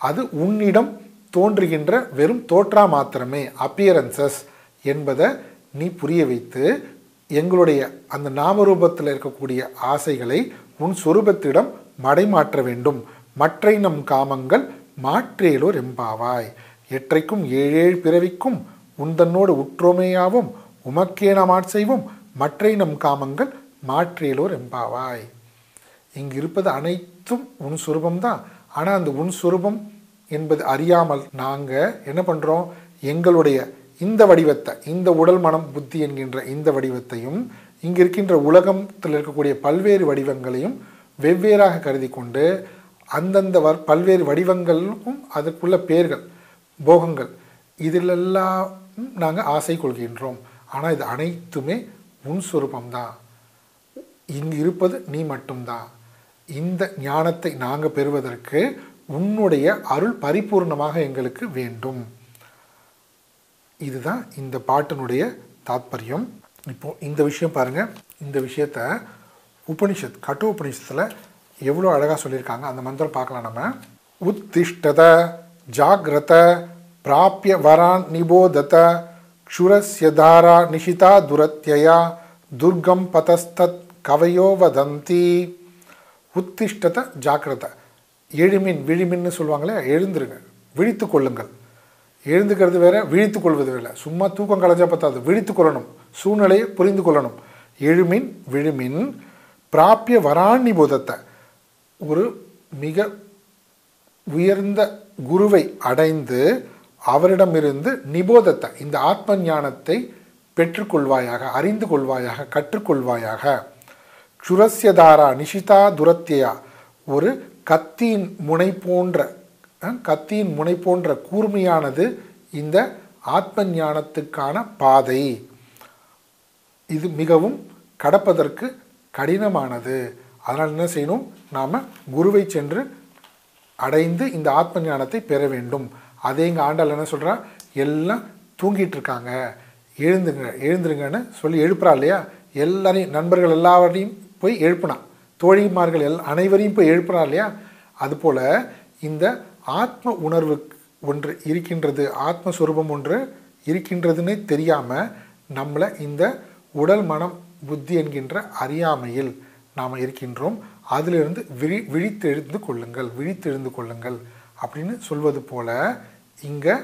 அது உன்னிடம் தோன்றுகின்ற வெறும் தோற்றா மாத்திரமே அப்பியரன்சஸ் என்பதை நீ புரிய வைத்து எங்களுடைய அந்த நாமரூபத்தில் இருக்கக்கூடிய ஆசைகளை உன் சொரூபத்திடம் மடைமாற்ற வேண்டும். மற்றை நம் காமங்கள் மாற்றேலோர் எம்பாவாய். எற்றைக்கும் ஏழேழு பிறவிக்கும் உந்தன்னோடு உற்றோமேயாவும் உமக்கே நாம் மற்றை நம் காமங்கள் மாற்றேலோர் எம்பாவாய். இங்கு இருப்பது அனைத்தும் உன் சுரூபம்தான் ஆனால் அந்த உன் சுரூபம் என்பது அறியாமல் நாங்கள் என்ன பண்ணுறோம் எங்களுடைய இந்த வடிவத்தை இந்த உடல் மனம் புத்தி என்கின்ற இந்த வடிவத்தையும் இங்கு இருக்கின்ற உலகத்தில் இருக்கக்கூடிய பல்வேறு வடிவங்களையும் வெவ்வேறாக கருதி கொண்டு அந்தந்த வர் பல்வேறு வடிவங்களுக்கும் அதற்குள்ள பேர்கள் போகங்கள். இதிலெல்லாம் நாங்கள் ஆசை கொள்கின்றோம். ஆனால் இது அனைத்துமே உன் சுரூபம்தான் இங்கு இருப்பது நீ மட்டும்தான் இந்த ஞானத்தை நாங்கள் பெறுவதற்கு உன்னுடைய அருள் பரிபூர்ணமாக எங்களுக்கு வேண்டும். இதுதான் இந்த பாட்டினுடைய தாத்பரியம். இப்போ இந்த விஷயம் பாருங்க. இந்த விஷயத்த உபனிஷத் கட்டு உபனிஷத்தில் எவ்வளோ அழகாக சொல்லியிருக்காங்க. அந்த மந்திரம் பார்க்கலாம் நம்ம. உத்திஷ்டத ஜாகிரத பிராபிய வரான் நிபோதத க்ஷுரஸ்யதாரா நிஷிதா துரத்யா துர்கம் பதஸ்தத் கவையோ வதந்தி. உத்திஷ்டத ஜாக்கிரத எழுமின் விழிமின்னு சொல்லுவாங்களே எழுந்துருங்க. விழித்து கொள்ளுங்கள். எழுந்துக்கிறது வேற விழித்து கொள்வது வேற. சும்மா தூக்கம் கலைஞ்சா பத்தாது. விழித்து கொள்ளணும். சூழ்நிலையை புரிந்து கொள்ளணும். எழுமின் விழுமின் பிராப்பிய வராணி போதத்தை ஒரு மிக உயர்ந்த குருவை அடைந்து அவரிடமிருந்து நிபோதத்தை இந்த ஆத்ம ஞானத்தை பெற்றுக்கொள்வாயாக அறிந்து கொள்வாயாக கற்றுக்கொள்வாயாக. சுரஸ்யதாரா நிஷிதா துரத்தியா ஒரு கத்தியின் முனை போன்ற கத்தியின் முனை போன்ற கூர்மையானது இந்த ஆத்ம ஞானத்துக்கான பாதை. இது மிகவும் கடப்பதற்கு கடினமானது. அதனால் என்ன செய்யணும்? நாம் குருவை சென்று அடைந்து இந்த ஆத்ம ஞானத்தை பெற வேண்டும். அதே எங்கள் ஆண்டாள் என்ன சொல்கிறா எல்லாம் தூங்கிட்டு இருக்காங்க. எழுந்துங்க எழுந்துருங்கன்னு சொல்லி எழுப்புறா இல்லையா? எல்லாரையும் நண்பர்கள் எல்லாரையும் போய் எழுப்புனான் தோழிமார்கள் எல் அனைவரையும் போய் எழுப்புறா இல்லையா? அதுபோல் இந்த ஆத்ம உணர்வு ஒன்று இருக்கின்றது ஆத்மஸ்வரூபம் ஒன்று இருக்கின்றதுன்னே தெரியாமல் நம்மளை இந்த உடல் மனம் புத்தி என்கின்ற அறியாமையில் நாம் இருக்கின்றோம். அதிலிருந்து விழி விழித்தெழுந்து கொள்ளுங்கள் விழித்தெழுந்து கொள்ளுங்கள் அப்படின்னு சொல்வது போல இங்கே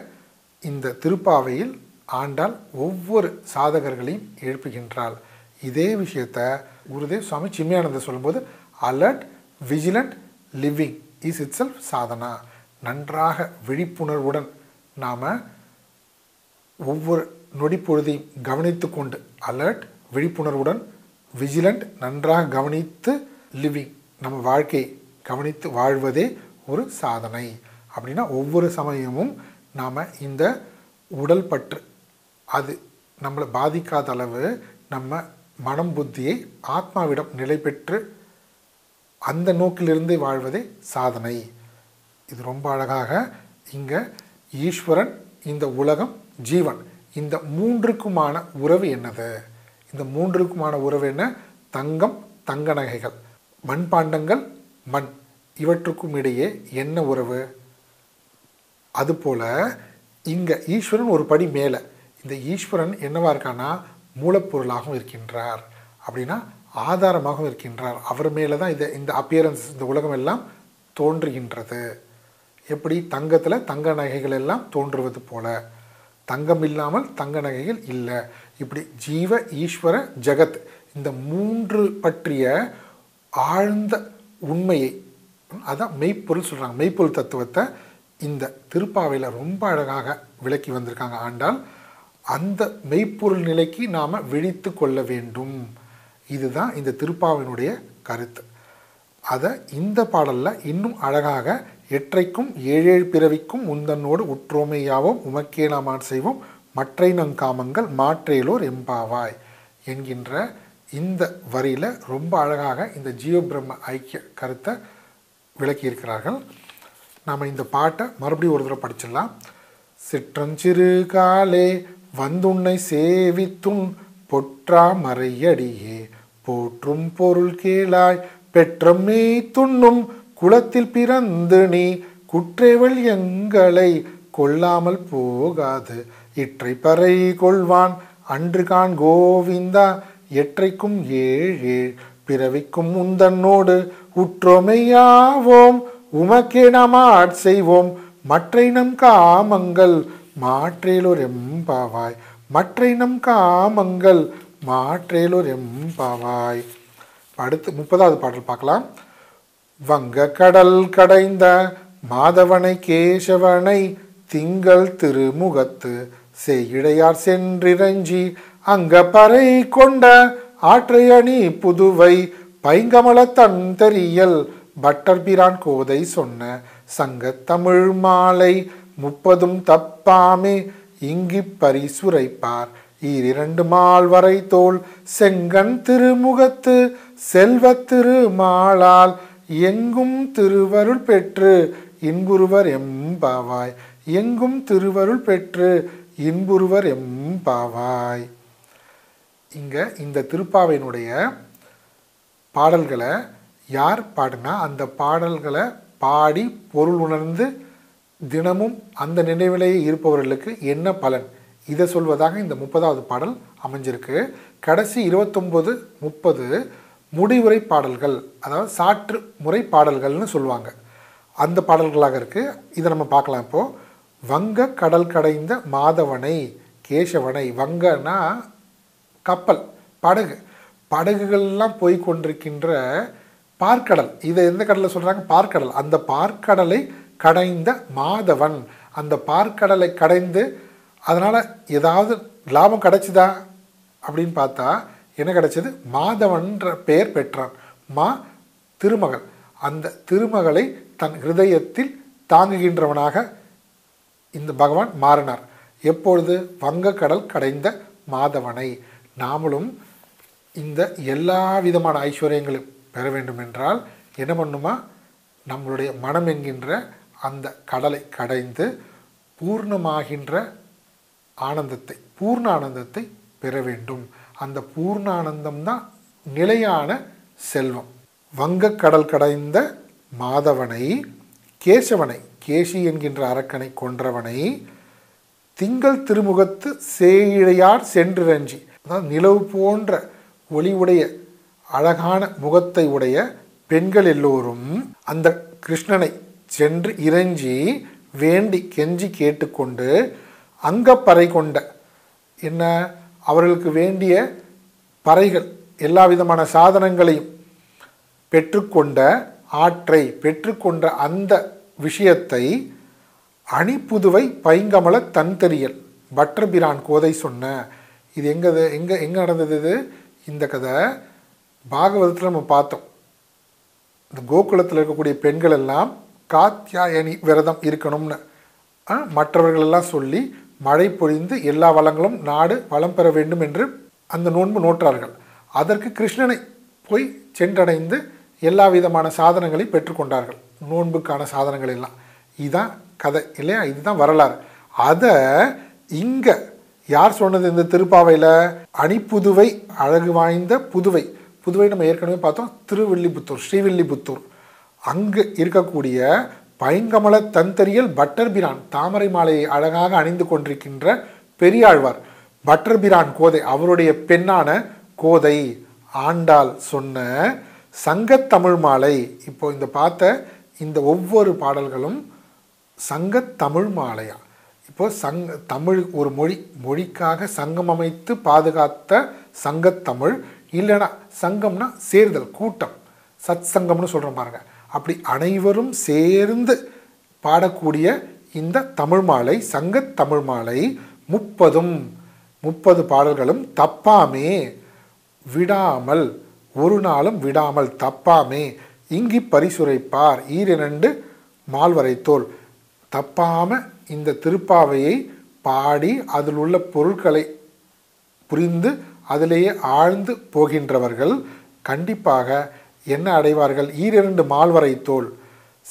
இந்த திருப்பாவையில் ஆண்டால் ஒவ்வொரு சாதகர்களையும் எழுப்புகின்றாள். இதே விஷயத்த குருதேவ் சுவாமி சின்மயானந்தர் சொல்லும்போது alert vigilant living is itself sadhana. நன்றாக விழிப்புணர்வுடன் நாம் ஒவ்வொரு நொடிப்பொழுதையும் கவனித்து கொண்டு அலர்ட் விழிப்புணர்வுடன் விஜிலண்ட் நன்றாக கவனித்து லிவிங் நம்ம வாழ்க்கையை கவனித்து வாழ்வதே ஒரு சாதனை. அப்படின்னா ஒவ்வொரு சமயமும் நாம் இந்த உடல் பற்று அது நம்மளை பாதிக்காத அளவு நம்ம மனம் புத்தியை ஆத்மாவிடம் நிலை பெற்று அந்த நோக்கிலிருந்து வாழ்வதே சாதனை. இது ரொம்ப அழகாக இங்கே ஈஸ்வரன் இந்த உலகம் ஜீவன் இந்த மூன்றுக்குமான உறவு என்னது? இந்த மூன்றுக்குமான உறவு என்ன? தங்கம் தங்க நகைகள் மண்பாண்டங்கள் மண். இவற்றுக்கும் இடையே என்ன உறவு? அதுபோல் இங்கே ஈஸ்வரன் ஒரு படி மேலே. இந்த ஈஸ்வரன் என்னவா இருக்கான்னா மூலப்பொருளாகவும் இருக்கின்றார். அப்படின்னா ஆதாரமாகவும் இருக்கின்றார். அவர் மேலே தான் இதை இந்த அப்பியரன்ஸ் இந்த உலகம் எல்லாம் தோன்றுகின்றது. எப்படி? தங்கத்தில் தங்க நகைகள் எல்லாம் தோன்றுவது போல. தங்கம் இல்லாமல் தங்க நகைகள் இல்லை. இப்படி ஜீவ ஈஸ்வர ஜெகத் இந்த மூன்று பற்றிய ஆழ்ந்த உண்மையை அதான் மெய்ப்பொருள் சொல்கிறாங்க மெய்ப்பொருள் தத்துவத்தை இந்த திருப்பாவையில் ரொம்ப அழகாக விளக்கி வந்திருக்காங்க ஆண்டால் அந்த மெய்ப்பொருள் நிலைக்கு நாம் விழித்து கொள்ள வேண்டும். இதுதான் இந்த திருப்பாவினுடைய கருத்து. அதை இந்த பாடலில் இன்னும் அழகாக எற்றைக்கும் ஏழேழு பிறவிக்கும் உந்தன்னோடு உற்றோமையாவோம் உமக்கே நாம் செய்வோம் மற்றை நங்காமங்கள் மாற்றேலோர் எம்பாவாய் என்கின்ற இந்த வரியில் ரொம்ப அழகாக இந்த ஜீவபிரம்ம ஐக்கிய கருத்தை விளக்கியிருக்கிறார்கள். நாம் இந்த பாட்டை மறுபடியும் ஒரு தடவை படிச்சிடலாம். சிற்றஞ்சிறு காலே வந்துன்னை சேவித்துன் பொற்றா மறையடியே போற்றும் பொருள் கேளாய் பெற்றம்மே துண்ணும் குளத்தில் பிறந்து நீ குற்றேவள் எங்களை கொல்லாமல் போகாது இற்றை பறை கொள்வான். அன்று கான் கோவிந்தா எற்றைக்கும் ஏழேழ் பிறவிக்கும் உந்தன்னோடு உற்றொமையாவோம் உமக்கே நாம் செய்வோம். மற்றை நம் காமங்கள் மாற்றேலோர் எம்பாவாய் மற்றை நம் காமங்கள் மாற்றேலோர் எம்பாவாய் அடுத்து முப்பதாவது பாடல் பார்க்கலாம். வங்க கடல் கடைந்த மாதவனை கேசவனை திங்கள் திருமுகத்து செய்யிடையார் சென்றிரஞ்சி அங்க பறை கொண்ட ஆற்றை அணி புதுவை பைங்கமல தன் தெரியல். பட்டர் பிரான் கோதை சொன்ன சங்க தமிழ் மாலை முப்பதும் தப்பாமே இங்கிப் பரிசுரைப்பார். ஈரிரண்டு மால் வரை தோல் செங்கன் திருமுகத்து செல்வத் திருமாலால். எங்கும் திருவருள் பெற்று இன்புருவர் எம்பாவாய் எங்கும் திருவருள் பெற்று இன்புருவர் எம்பாவாய் இங்கே இந்த திருப்பாவையினுடைய பாடல்களை யார் பாடினா அந்த பாடல்களை பாடி பொருள் உணர்ந்து தினமும் அந்த நினைவிலேயே இருப்பவர்களுக்கு என்ன பலன்? இதை சொல்வதாக இந்த முப்பதாவது பாடல் அமைஞ்சிருக்கு. கடைசி இருபத்தொம்பது முப்பது முடிவுரை பாடல்கள் அதாவது சாற்று முறை பாடல்கள்னு சொல்லுவாங்க. அந்த பாடல்களாக இருக்குது இதை நம்ம பார்க்கலாம் இப்போது வங்க கடல் கடைந்த மாதவனை கேசவனை. வங்கன்னா கப்பல் படகு. படகுகள்லாம் போய் கொண்டிருக்கின்ற பார்க்கடல். இதை எந்த கடலில் சொல்கிறாங்க பார்க்கடல். அந்த பார்க்கடலை கடைந்த மாதவன். அந்த பார்க்கடலை கடைந்து அதனால் ஏதாவது லாபம் கிடைச்சிதா? அப்படின்னு பார்த்தா என்ன கிடைச்சது? மாதவன்ற பெயர் பெற்றான். மா திருமகள். அந்த திருமகளை தன் ஹிருதயத்தில் தாங்குகின்றவனாக இந்த பகவான் மாறினார். எப்பொழுது வங்கக்கடல் கடைந்த மாதவனை நாமளும் இந்த எல்லா விதமான ஐஸ்வர்யங்களும் பெற வேண்டும் என்றால் என்ன பண்ணுமா? நம்மளுடைய மனம் என்கின்ற அந்த கடலை கடைந்து பூர்ணமாகின்ற ஆனந்தத்தை பூர்ண ஆனந்தத்தை பெற வேண்டும். அந்த பூர்ண ஆனந்தம் தான் நிலையான செல்வம். வங்கக்கடல் கடைந்த மாதவனை கேசவனை கேசி என்கின்ற அரக்கனை கொன்றவனை திங்கள் திருமுகத்து சேயிழையார் சென்றிரஞ்சி அதாவது நிலவு போன்ற ஒளிவுடைய அழகான முகத்தை உடைய பெண்கள் எல்லோரும் அந்த கிருஷ்ணனை சென்று இறைஞ்சி வேண்டி கெஞ்சி கேட்டுக்கொண்டு அங்கப்பறை கொண்ட என்ன அவர்களுக்கு வேண்டிய பறைகள் எல்லா விதமான சாதனங்களையும் பெற்றுக்கொண்ட ஆற்றை பெற்றுக்கொண்ட அந்த விஷயத்தை அணிப்புதுவை பைங்கமல தன்தெரியல் பட்டர்பிரான் கோதை சொன்ன. இது எங்கே எங்கே எங்க நடந்தது இது? இந்த கதை பாகவதத்தில் நம்ம பார்த்தோம். இந்த கோகுலத்தில் இருக்கக்கூடிய பெண்கள் எல்லாம் காத்தியாயணி விரதம் இருக்கணும்னு. மற்றவர்களெல்லாம் சொல்லி மழை பொழிந்து எல்லா வளங்களும் நாடு வளம் பெற வேண்டும் என்று அந்த நோன்பு நோற்றார்கள். அதற்கு கிருஷ்ணனை போய் சென்றடைந்து எல்லா விதமான சாதனங்களை பெற்றுக்கொண்டார்கள். நோன்புக்கான சாதனங்கள் எல்லாம் இதுதான் கதை இல்லையா? இதுதான் வரலாறு. அதை இங்கே யார் சொன்னது இந்த திருப்பாவையில்? அணிப்புதுவை அழகு வாய்ந்த புதுவை. புதுவை நம்ம ஏற்கனவே பார்த்தோம். திருவில்லிபுத்தூர் ஸ்ரீவில்லிபுத்தூர். அங்கு இருக்கக்கூடிய பைங்கமல தந்தரியல் பட்டர்பிரான் தாமரை மாலையை அழகாக அணிந்து கொண்டிருக்கின்ற பெரியாழ்வார். பட்டர்பிரான் கோதை அவருடைய பெண்ணான கோதை. ஆண்டாள் சொன்ன சங்கத்தமிழ் மாலை. இப்போ இந்த பார்த்த இந்த ஒவ்வொரு பாடல்களும் சங்கத்தமிழ் மாலையா? இப்போ சங் தமிழ் ஒரு மொழி மொழிக்காக சங்கம் அமைத்து பாதுகாத்த சங்கத்தமிழ் இல்லைன்னா சங்கம்னா சேர்தல் கூட்டம் சத் சங்கம்னு சொல்கிறோம் பாருங்க. அப்படி அனைவரும் சேர்ந்து பாடக்கூடிய இந்த தமிழ் மாலை சங்கத்தமிழ் மாலை முப்பதும் முப்பது பாடல்களும் தப்பாமே விடாமல் ஒரு நாளும் விடாமல் தப்பாமே. இங்கி பரிசுரைப்பார். ஈரிரண்டு மால்வரைத்தோல் தப்பாம இந்த திருப்பாவையை பாடி அதில் உள்ள பொருட்களை புரிந்து அதிலேயே ஆழ்ந்து போகின்றவர்கள் கண்டிப்பாக என்ன அடைவார்கள்? ஈரிரண்டு மால்வரை தோல்.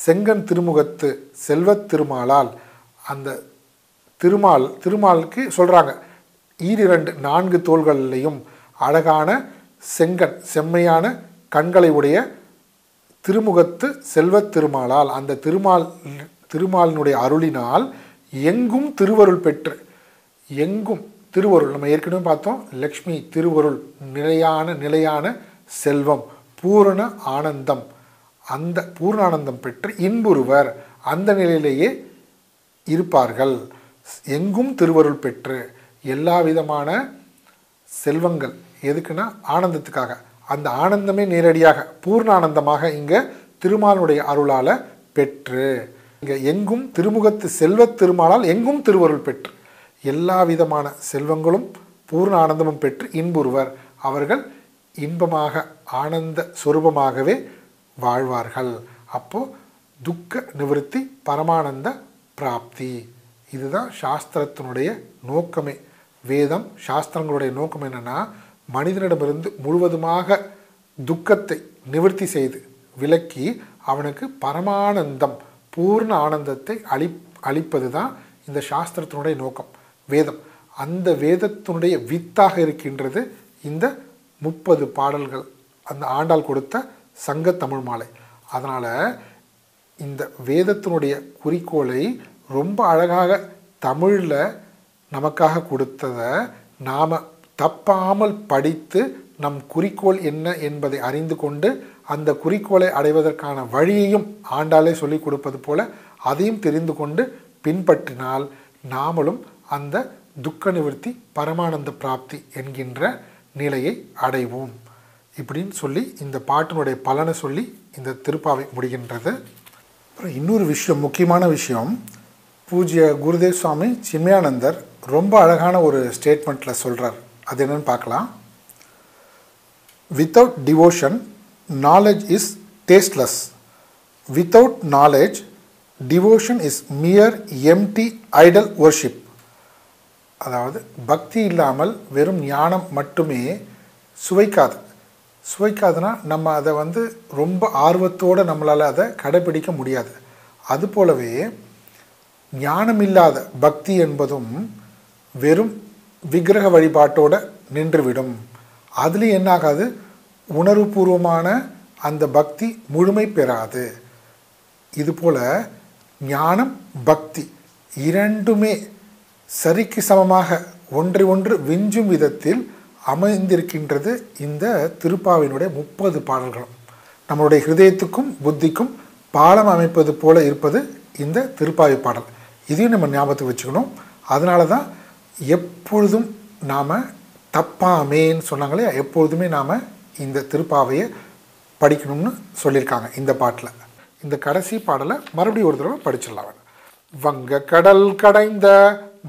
செங்கன் திருமுகத்து செல்வத் திருமாலால் அந்த திருமால் திருமாலுக்கு சொல்கிறாங்க ஈரிரண்டு நான்கு தோள்களிலையும் அழகான செங்கன் செம்மையான கண்களை உடைய திருமுகத்து செல்வத் திருமாலால் அந்த திருமால் திருமாலினுடைய அருளினால் எங்கும் திருவருள் பெற்று எங்கும் திருவருள் நம்ம ஏற்கனவே பார்த்தோம் லக்ஷ்மி திருவருள் நிலையான நிலையான செல்வம் பூரண ஆனந்தம் அந்த பூர்ண ஆனந்தம் பெற்று இன்புறுவர் அந்த நிலையிலேயே இருப்பார்கள். எங்கும் திருவருள் பெற்று எல்லா விதமான செல்வங்கள் எதுக்குன்னா ஆனந்தத்துக்காக. அந்த ஆனந்தமே நேரடியாக பூர்ண ஆனந்தமாக இங்கே திருமாலுடைய அருளால் பெற்று இங்கே எங்கும் திருமுகத்து செல்வத் திருமாலால் எங்கும் திருவருள் பெற்று எல்லா விதமான செல்வங்களும் பூர்ண ஆனந்தமும் பெற்று இன்புறுவர். அவர்கள் இன்பமாக ஆனந்த சொரூபமாகவே வாழ்வார்கள். அப்போ துக்க நிவர்த்தி பரமானந்த பிராப்தி. இதுதான் சாஸ்திரத்தினுடைய நோக்கமே. வேதம் சாஸ்திரங்களுடைய நோக்கம் என்னன்னா மனிதனிடமிருந்து முழுவதுமாக துக்கத்தை நிவர்த்தி செய்து விலக்கி அவனுக்கு பரமானந்தம் பூர்ண ஆனந்தத்தை அளி அளிப்பது தான் இந்த சாஸ்திரத்தினுடைய நோக்கம். வேதம். அந்த வேதத்தினுடைய வித்தாக இருக்கின்றது இந்த முப்பது பாடல்கள். அந்த ஆண்டாள் கொடுத்த சங்க தமிழ் மாலை. அதனால் இந்த வேதத்தினுடைய குறிக்கோளை ரொம்ப அழகாக தமிழில் நமக்காக கொடுத்ததை நாம் தப்பாமல் படித்து நம் குறிக்கோள் என்ன என்பதை அறிந்து கொண்டு அந்த குறிக்கோளை அடைவதற்கான வழியையும் ஆண்டாலே சொல்லிக் கொடுப்பது போல அதையும் தெரிந்து கொண்டு பின்பற்றினால் நாமளும் அந்த துக்க நிவர்த்தி பரமானந்த பிராப்தி என்கின்ற நிலையை அடைவோம். இப்படின்னு சொல்லி இந்த பாட்டினுடைய பலனை சொல்லி இந்த திருப்பாவை முடிகின்றது. அப்புறம் இன்னொரு விஷயம் முக்கியமான விஷயம். பூஜ்ய குருதேவ் சுவாமி சின்மயானந்தர் ரொம்ப அழகான ஒரு ஸ்டேட்மெண்ட்டில் சொல்கிறார் அது என்னன்னு பார்க்கலாம். Without devotion knowledge is tasteless without knowledge devotion is mere empty idol worship அதாவது பக்தி இல்லாமல் வெறும் ஞானம் மட்டுமே சுவைக்காது. சுவைக்காதுன்னா நம்ம அதை வந்து ரொம்ப ஆர்வத்தோடு நம்மளால் அதை கடைபிடிக்க முடியாது. அது போலவே ஞானம் இல்லாத பக்தி என்பதும் வெறும் விக்கிரக வழிபாட்டோட நின்றுவிடும். அதுலேயும் என்னாகாது? உணர்வுபூர்வமான அந்த பக்தி முழுமை பெறாது. இதுபோல் ஞானம் பக்தி இரண்டுமே சரிக்கு சமமாக ஒன்றை ஒன்று விஞ்சும் விதத்தில் அமைந்திருக்கின்றது இந்த திருப்பாவினுடைய முப்பது பாடல்களும். நம்மளுடைய ஹிருதயத்துக்கும் புத்திக்கும் பாலம் அமைப்பது போல இருப்பது இந்த திருப்பாவி பாடல். இதையும் நம்ம ஞாபகத்துக்கு வச்சுக்கணும். அதனால தான் எப்பொழுதும் நாம் தப்பாமேன்னு சொன்னாங்களே எப்பொழுதுமே நாம் இந்த திருப்பாவையை படிக்கணும்னு சொல்லியிருக்காங்க இந்த பாட்டில். இந்த கடைசி பாடலை மறுபடியும் ஒரு தடவை படிச்சிடலாம் வங்க கடல் கடைந்த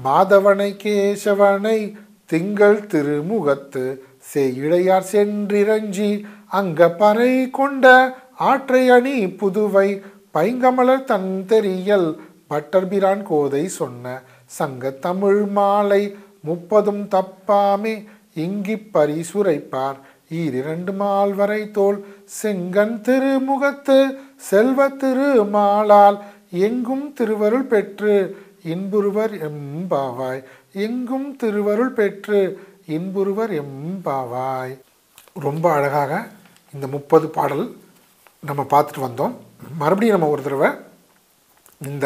மாதவனை கேசவனை திங்கள் திருமுகத்து செய்யிழையார் சென்றிரஞ்சி அங்க பறை கொண்ட ஆற்றை அணி புதுவை பைங்கமலர் தன் தெரியல் பட்டர்பிரான் கோதை சொன்ன சங்க தமிழ் மாலை முப்பதும் தப்பாமே. இங்கி பரிசுரைப்பார். ஈரிரண்டு மால்வரை தோல். செங்கன் திருமுகத்து செல்வ திருமாலால். எங்கும் திருவருள் பெற்று. இன்புருவர் எம்பாவாய். எங்கும் திருவருள் பெற்று. இன்புருவர் எம்பாவாய். ரொம்ப அழகாக இந்த முப்பது பாடல் நம்ம பார்த்துட்டு வந்தோம். மறுபடியும் நம்ம ஒரு தடவை இந்த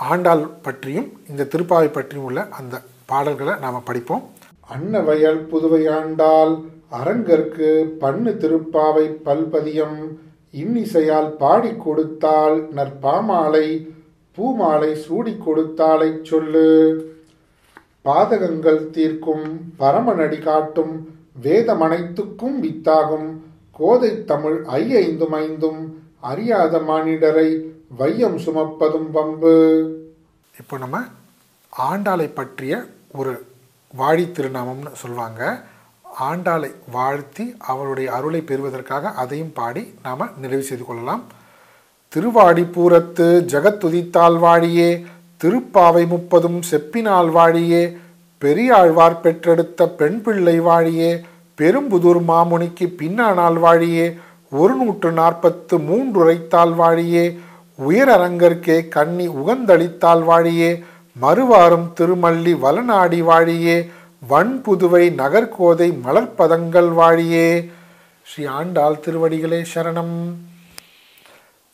ஆண்டாள் பற்றியும் இந்த திருப்பாவை பற்றியும் உள்ள அந்த பாடல்களை நாம் படிப்போம். அன்னவயல் புதுவை ஆண்டாள் அரங்கற்கு பண்ணு திருப்பாவை பல்பதியம் இன்னிசையால் பாடி கொடுத்தாள் நற்பாமாலை பூமாலை சூடி கொடுத்தாளை சொல்லு. பாதகங்கள் தீர்க்கும் பரமநடி காட்டும் வேதமனைத்துக்கும் வித்தாகும் கோதை தமிழ் ஐயைந்தும் ஐந்தும் அறியாத மானிடரை வையம் சுமப்பதும் பம்பு இப்போ நம்ம ஆண்டாளை பற்றிய ஒரு வாழி திருநாமம்னு சொல்லுவாங்க ஆண்டாளை வாழ்த்தி அவளுடைய அருளை பெறுவதற்காக அதையும் பாடி நாம் நிறைவு செய்து கொள்ளலாம். திருவாடிப்பூரத்து ஜகத்துதித்தால் வாழியே திருப்பாவை முப்பதும் செப்பினால் வாழியே பெரியாழ்வார் பெற்றெடுத்த பெண் பிள்ளை வாழியே பெரும்புதூர் மாமுனிக்கு பின்னானால் வாழியே ஒரு நூற்று நாற்பத்து மூன்றுரைத்தால் வாழியே உயரரங்கற்கே கண்ணி உகந்தளித்தால் வாழியே மறுவாரும் திருமல்லி வலநாடி வாழியே வன்புதுவை நகர்கோதை மலர்பதங்கள் வாழியே. ஸ்ரீ ஆண்டாள் திருவடிகளே சரணம்.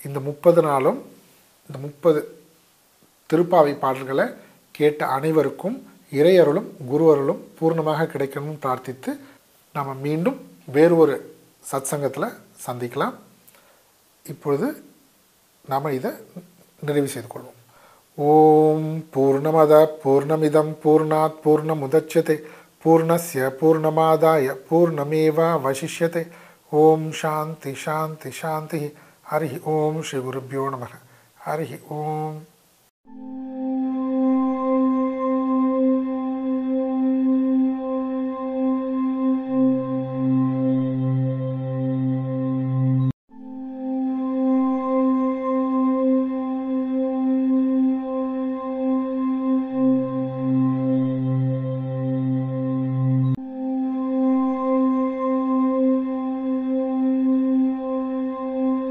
இந்த முப்பது நாளும் இந்த முப்பது திருப்பாவை பாடல்களை கேட்ட அனைவருக்கும் இறையருளும் குருவருளும் பூர்ணமாக கிடைக்கணும்னு பிரார்த்தித்து நாம் மீண்டும் வேறு ஒரு சத்சங்கத்தில் சந்திக்கலாம். இப்பொழுது நாம் இதை நிறைவு செய்து கொள்வோம். ஓம் பூர்ணமத பூர்ணமிதம் பூர்ணாத் பூர்ணமுதட்சதே பூர்ணஸ்ய பூர்ணமாதாய பூர்ணமேவா வசிஷ்யதே. ஓம் சாந்தி சாந்தி சாந்தி. ஹரி ஓம் ஸ்ரீ குருப்பியோ நம ஹரி ஓம்.